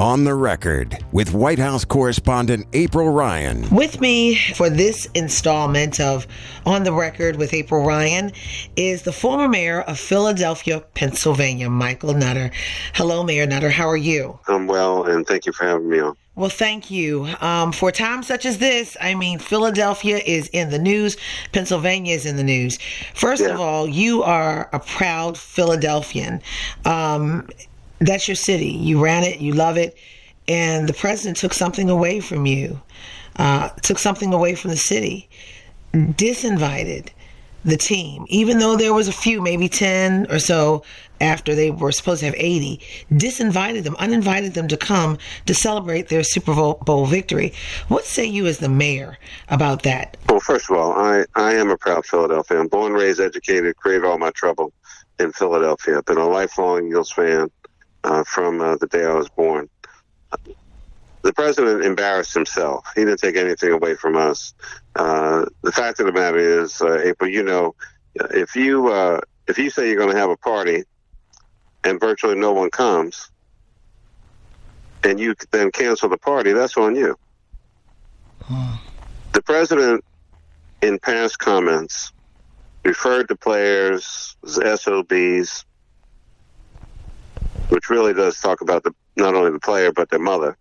On the record with White House correspondent April Ryan. With me for this installment of On the Record with April Ryan is the former mayor of Philadelphia, Pennsylvania, Michael Nutter. Hello, Mayor Nutter. How are you? I'm well, and thank you for having me on. Well, thank you. Um, for times such as this, I mean, Philadelphia is in the news, Pennsylvania is in the news. First Yeah. of all, you are a proud Philadelphian. Um, that's your city. You ran it, you love it, and the president took something away from you, uh, took something away from the city, disinvited the team, even though there was a few, maybe 10 or so after they were supposed to have 80, disinvited them, uninvited them to come to celebrate their Super Bowl victory. What say you as the mayor about that? Well, first of all, I, I am a proud Philadelphian. Born, raised, educated, created all my trouble in Philadelphia. I've been a lifelong Eagles fan uh, from uh, the day I was born. The president embarrassed himself. He didn't take anything away from us. Uh, the fact of the matter is, uh, April, you know, if you uh, if you say you're going to have a party and virtually no one comes, and you then cancel the party, that's on you. The president, in past comments, referred to players as SOBs, which really does talk about the not only the player but their mother.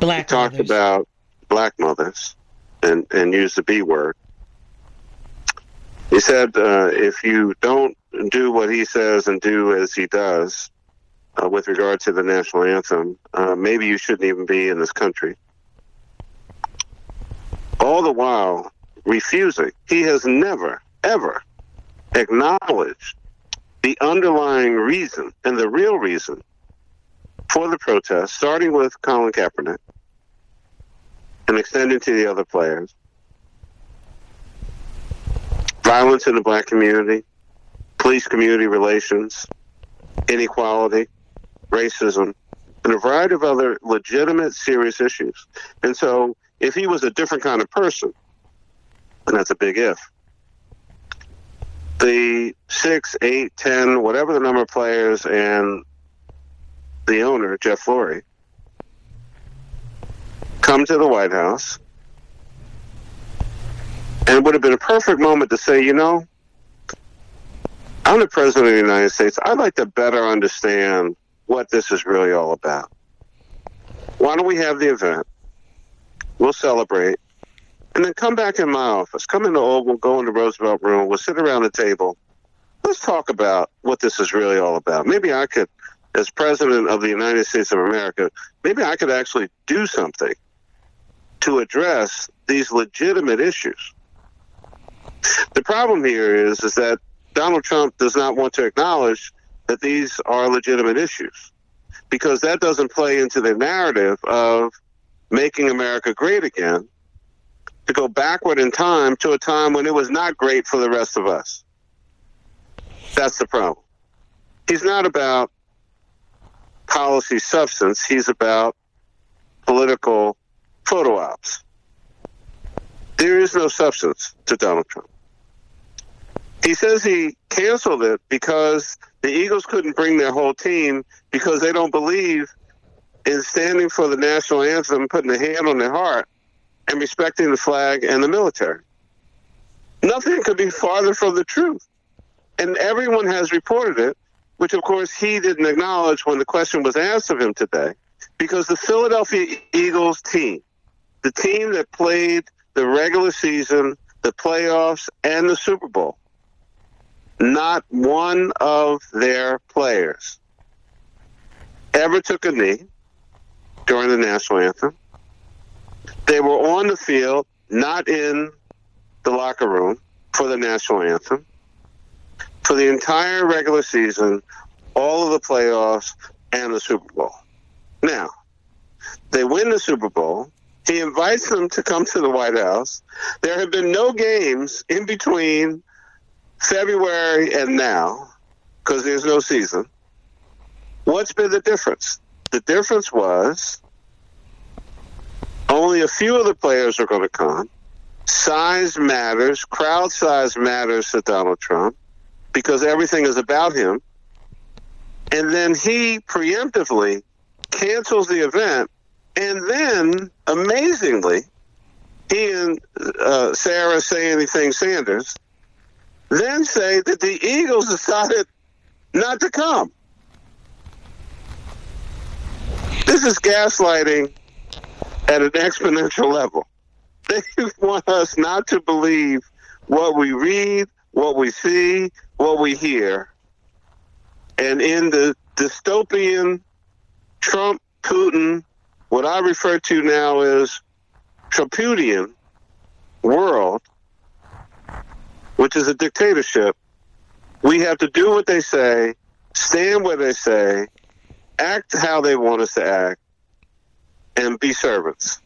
Black He talked mothers. about black mothers and and used the B word. He said, uh, if you don't do what he says and do as he does uh, with regard to the national anthem, uh, maybe you shouldn't even be in this country. All the while refusing. He has never, ever acknowledged the underlying reason and the real reason for the protest, starting with Colin Kaepernick and extending to the other players. Violence in the black community, police community relations, inequality, racism, and a variety of other legitimate, serious issues. And so, if he was a different kind of person, and that's a big if, the six, eight, ten, whatever the number of players and the owner, Jeff Lurie, come to the White House, and it would have been a perfect moment to say, you know, I'm the president of the United States. I'd like to better understand what this is really all about. Why don't we have the event? We'll celebrate. And then come back in my office. Come into Oval, go in the Roosevelt room. We'll sit around the table. Let's talk about what this is really all about. Maybe I could, as president of the United States of America, maybe I could actually do something to address these legitimate issues. The problem here is, is that Donald Trump does not want to acknowledge that these are legitimate issues because that doesn't play into the narrative of making America great again to go backward in time to a time when it was not great for the rest of us. That's the problem. He's not about policy substance, he's about political photo ops. There is no substance to Donald Trump. He says he canceled it because the Eagles couldn't bring their whole team because they don't believe in standing for the national anthem, and putting a hand on their heart, and respecting the flag and the military. Nothing could be farther from the truth. And everyone has reported it, which of course he didn't acknowledge when the question was asked of him today, because the Philadelphia Eagles team, the team that played the regular season, the playoffs, and the Super Bowl, not one of their players ever took a knee during the national anthem. They were on the field, not in the locker room for the national anthem. For the entire regular season, all of the playoffs, and the Super Bowl. Now, they win the Super Bowl. He invites them to come to the White House. There have been no games in between February and now because there's no season. What's been the difference? The difference was only a few of the players are going to come. Size matters, crowd size matters to Donald Trump because everything is about him. And then he preemptively cancels the event. And then, amazingly, he and uh, Sarah say anything Sanders then say that the Eagles decided not to come. This is gaslighting at an exponential level. They want us not to believe what we read, what we see, what we hear. And in the dystopian Trump, Putin, what I refer to now as Trumputian world, which is a dictatorship, we have to do what they say, stand where they say, act how they want us to act, and be servants.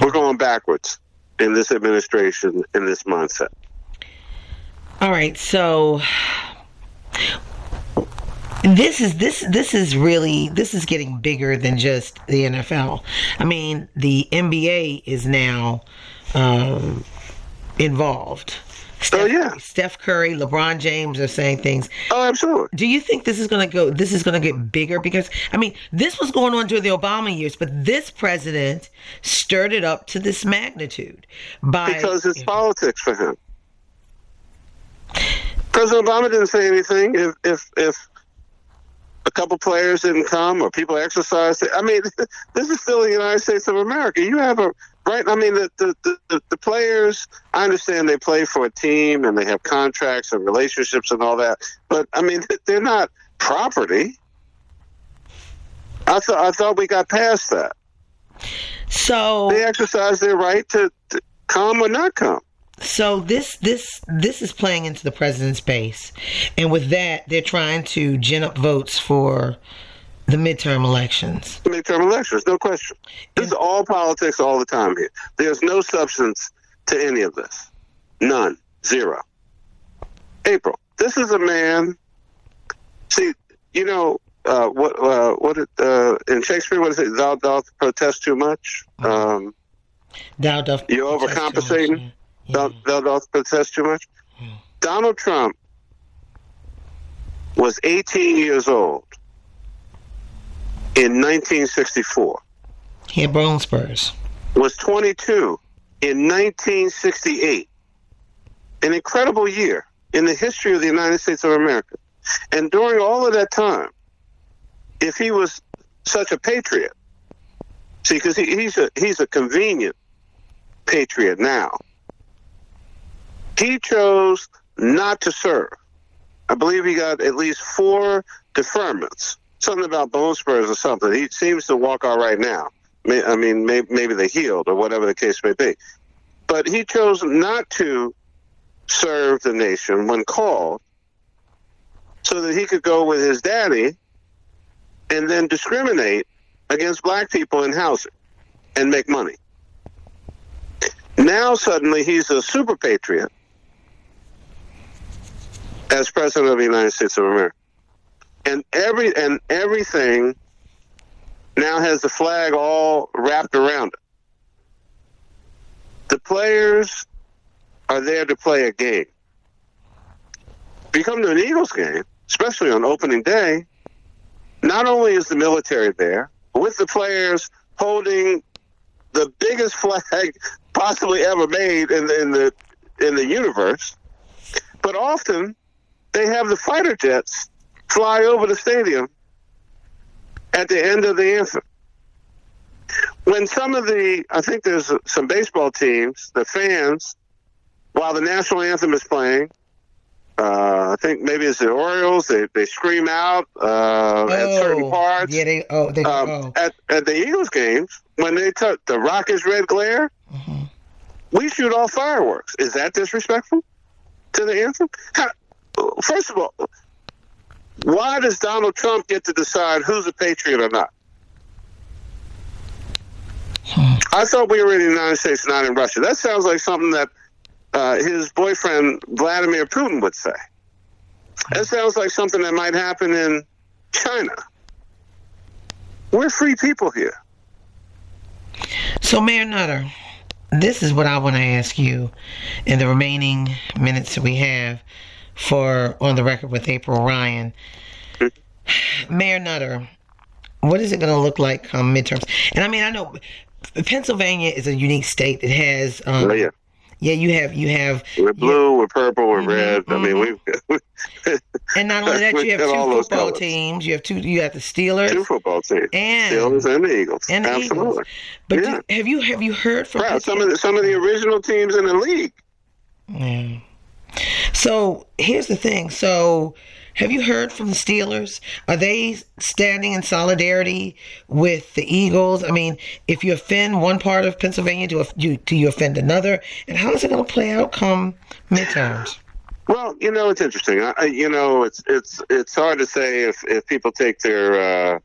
We're going backwards in this administration, in this mindset. All right, so this is this this is really this is getting bigger than just the NFL. I mean, the NBA is now um, involved. Oh, Steph, Oh, yeah. Steph Curry, LeBron James are saying things. Oh, absolutely. Do you think this is going to go? This is going to get bigger because I mean, this was going on during the Obama years, but this president stirred it up to this magnitude by Because it's politics for him. President Obama didn't say anything. If if if a couple players didn't come or people exercised, I mean, this is still the United States of America. You have a right. I mean, the the, the the players. I understand they play for a team and they have contracts and relationships and all that, but I mean, they're not property. I thought I thought we got past that. so They exercise their right to, to come or not come. So this this this is playing into the president's base, and with that, they're trying to gin up votes for the midterm elections. midterm elections, no question. This is all politics all the time here. There's no substance to any of this. None. Zero. April. This is a man. See, you know uh, what? Uh, what it, uh, in Shakespeare? What is it? Thou doth protest too much. Um, Thou doth You protest too much, overcompensating? yeah. thou, thou doth protest too much. Donald Trump was 18 years old in 1964. He had bone spurs. was 22 in 1968. An incredible year in the history of the United States of America. And during all of that time, if he was such a patriot, see, because he, he's a he's a convenient patriot now. He chose not to serve. I believe he got at least four deferments. Something about bone spurs or something. He seems to walk all right now. I mean, maybe they healed or whatever the case may be. But he chose not to serve the nation when called so that he could go with his daddy and then discriminate against black people in housing and make money. Now suddenly he's a super patriot as president of the United States of America. And every and everything now has the flag all wrapped around it. The players are there to play a game. If you come to an Eagles game, especially on opening day, not only is the military there, with the players holding the biggest flag possibly ever made in the in the, in the universe, but often they have the fighter jets fly over the stadium at the end of the anthem. When some of the, I think there's some baseball teams, the fans, while the national anthem is playing, uh, I think maybe it's the Orioles, they, they scream out uh, at certain parts. Yeah, they oh they Um, oh. at, at the Eagles games, when they took the Rockets red glare, Mm-hmm. we shoot off fireworks. Is that disrespectful to the anthem? How, first of all, Why does Donald Trump get to decide who's a patriot or not? I thought we were in the United States, not in Russia. That sounds like something that uh, his boyfriend Vladimir Putin would say. That sounds like something that might happen in China. We're free people here. So, Mayor Nutter, this is what I want to ask you in the remaining minutes that we have for On the Record with April Ryan. Mm-hmm. Mayor Nutter, what is it going to look like come midterms? And I mean, I know Pennsylvania is a unique state. It has. Um, Oh, yeah. Yeah, you have you have, We're blue, we're purple, we're mm-hmm, red. I mean, we've mm-hmm. and not only that, you have two football teams. You have two. You have the Steelers two football teams, And- Steelers and the Eagles. and the Absolutely. Eagles. But yeah. do, have you have you heard from Proud. Some of the some of the original teams in the league. Yeah. So here's the thing. So have you heard from the Steelers? Are they standing in solidarity with the Eagles? I mean, if you offend one part of Pennsylvania, do you do you offend another? And how is it going to play out come midterms? Well, you know, it's interesting. I, you know, it's it's it's hard to say if, if people take their uh,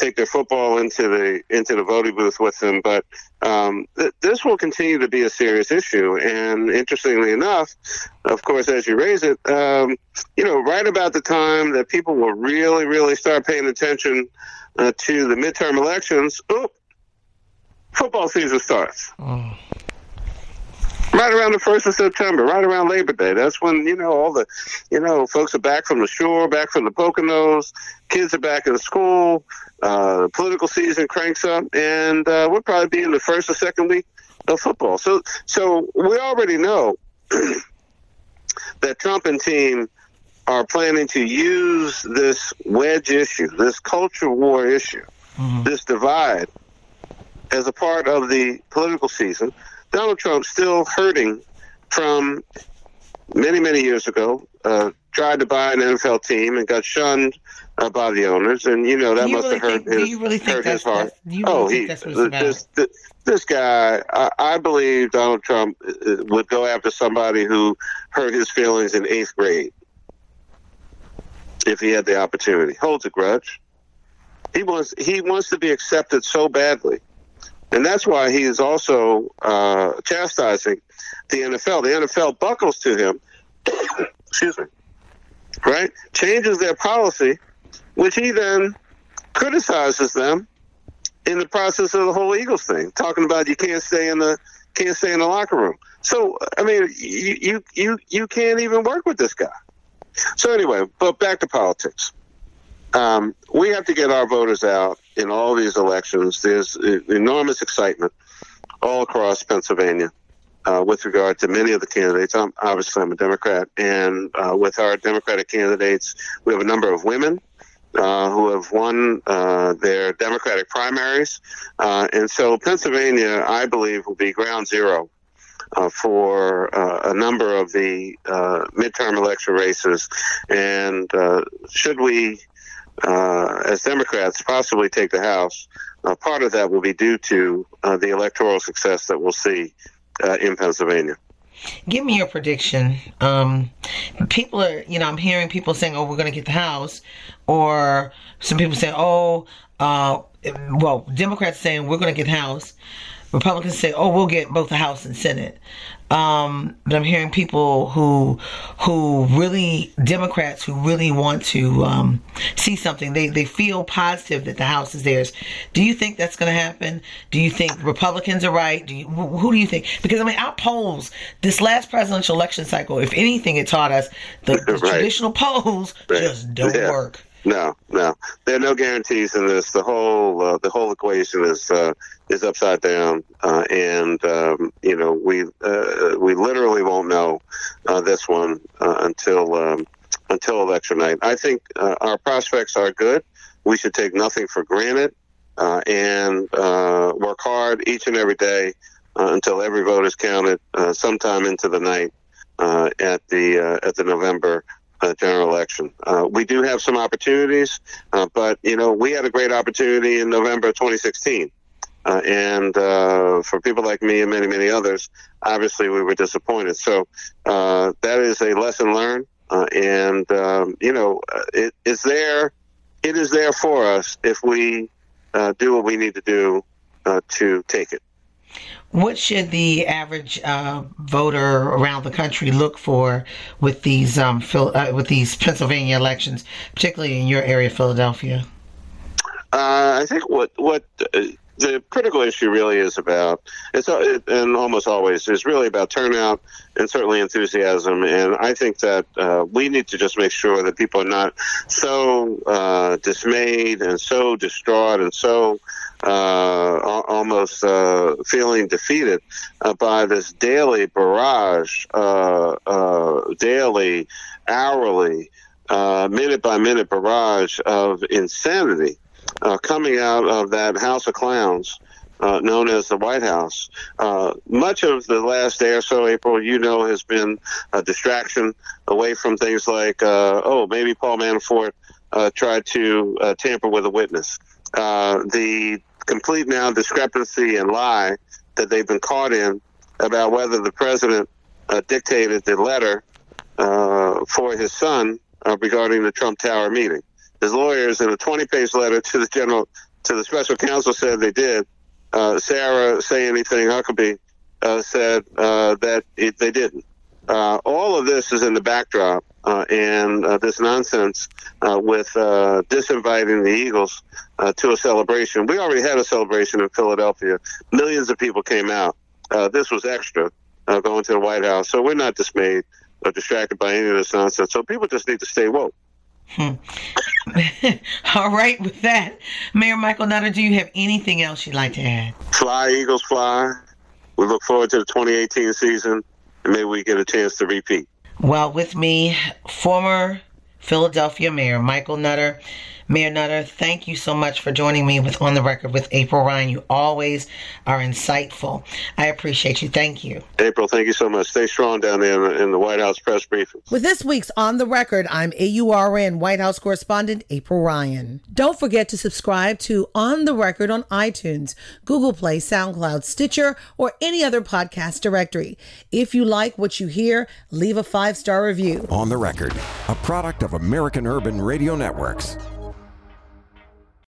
take their football into the into the voting booth with them, but um, th- this will continue to be a serious issue. And interestingly enough, of course, as you raise it, um, you know, right about the time that people will really, really start paying attention uh, to the midterm elections, oop, football season starts right around the first of September, right around Labor Day. That's when you know all the, you know, folks are back from the shore, back from the Poconos. Kids are back in school. Uh, political season cranks up, and uh, we'll probably be in the first or second week of football. So, so we already know that Trump and team are planning to use this wedge issue, this culture war issue, this divide, as a part of the political season. Donald Trump still hurting from many, many years ago, uh, tried to buy an NFL team and got shunned uh, by the owners, and you know that you must really have hurt think- his, you really think hurt his heart. that's- do you really oh, think he, that's what it's about? this, this, this guy, I, I believe Donald Trump uh, would go after somebody who hurt his feelings in eighth grade if he had the opportunity. Holds a grudge. He wants he wants to be accepted so badly, and that's why he is also uh, chastising the NFL. The NFL buckles to him. excuse me. Right, changes their policy, which he then criticizes them in the process of the whole Eagles thing, talking about you can't stay in the can't stay in the locker room. So I mean, you you you you can't even work with this guy. So anyway, but back to politics. Um, we have to get our voters out in all these elections. There's enormous excitement all across Pennsylvania uh, with regard to many of the candidates. I'm, obviously, I'm a Democrat, and uh, with our Democratic candidates, we have a number of women uh, who have won uh, their Democratic primaries. Uh, and so Pennsylvania, I believe, will be ground zero uh, for uh, a number of the uh, midterm election races. And uh, should we, uh, as Democrats, possibly take the House, uh, part of that will be due to uh, the electoral success that we'll see uh, in Pennsylvania. Give me your prediction. Um, people are, you know, I'm hearing people saying, "Oh, we're going to get the House," or some people saying, "Oh, uh, well, Democrats saying we're going to get House." Republicans say, "Oh, we'll get both the House and Senate." Um, but I'm hearing people who, who really Democrats who really want to um, see something. They they feel positive that the House is theirs. Do you think that's going to happen? Do you think Republicans are right? Do you, who do you think? Because I mean, our polls this last presidential election cycle, if anything, it taught us the, the Right. traditional polls Right. just don't Yeah. work. No, no, there are no guarantees in this. The whole uh, the whole equation is uh, is upside down, uh, and um, you know we uh, we literally won't know uh, this one uh, until um, until election night. I think our prospects are good. We should take nothing for granted and work hard each and every day until every vote is counted, sometime into the night at the at the November uh, general election. Uh, we do have some opportunities, uh, but you know we had a great opportunity in November of 2016, uh, and uh, for people like me and many many others, obviously we were disappointed. So uh, that is a lesson learned. And, um, you know, it is there. It is there for us if we uh, do what we need to do to take it. What should the average uh, voter around the country look for with these um, Phil, uh, with these Pennsylvania elections, particularly in your area, Philadelphia? Uh, I think what what uh, the critical issue really is about it's uh, and almost always is really about turnout and certainly enthusiasm. And I think that uh, we need to just make sure that people are not so uh, dismayed and so distraught and so uh, almost uh, feeling defeated uh, by this daily barrage, daily, hourly, minute by minute barrage of insanity coming out of that House of Clowns. Uh, known as the White House. Uh, much of the last day or so, April, you know, has been a distraction away from things like, uh, oh, maybe Paul Manafort tried to tamper with a witness. the complete now discrepancy and lie that they've been caught in about whether the president uh, dictated the letter uh, for his son uh, regarding the Trump Tower meeting. His lawyers, in a 20-page letter to the general to the special counsel, said they did. Uh, Sarah say anything Huckabee uh, said uh, that it, they didn't. all of this is in the backdrop uh, and uh, this nonsense uh, with uh, disinviting the Eagles uh, to a celebration. We already had a celebration in Philadelphia. Millions of people came out. Uh, this was extra going to the White House. So we're not dismayed or distracted by any of this nonsense. So people just need to stay woke. Hmm. All right, with that, Mayor Michael Nutter, do you have anything else you'd like to add? Fly, Eagles, fly. We look forward to the 2018 season, and maybe we get a chance to repeat. Well, with me, former Philadelphia Mayor Michael Nutter. Mayor Nutter, thank you so much for joining me with On the Record with April Ryan. You always are insightful. I appreciate you. Thank you. April, thank you so much. Stay strong down there in the, White House press briefing. With this week's On the Record, I'm AURN White House correspondent April Ryan. Don't forget to subscribe to On the Record on iTunes, Google Play, SoundCloud, Stitcher, or any other podcast directory. If you like what you hear, leave a five star review. On the Record, a product of American Urban Radio Networks.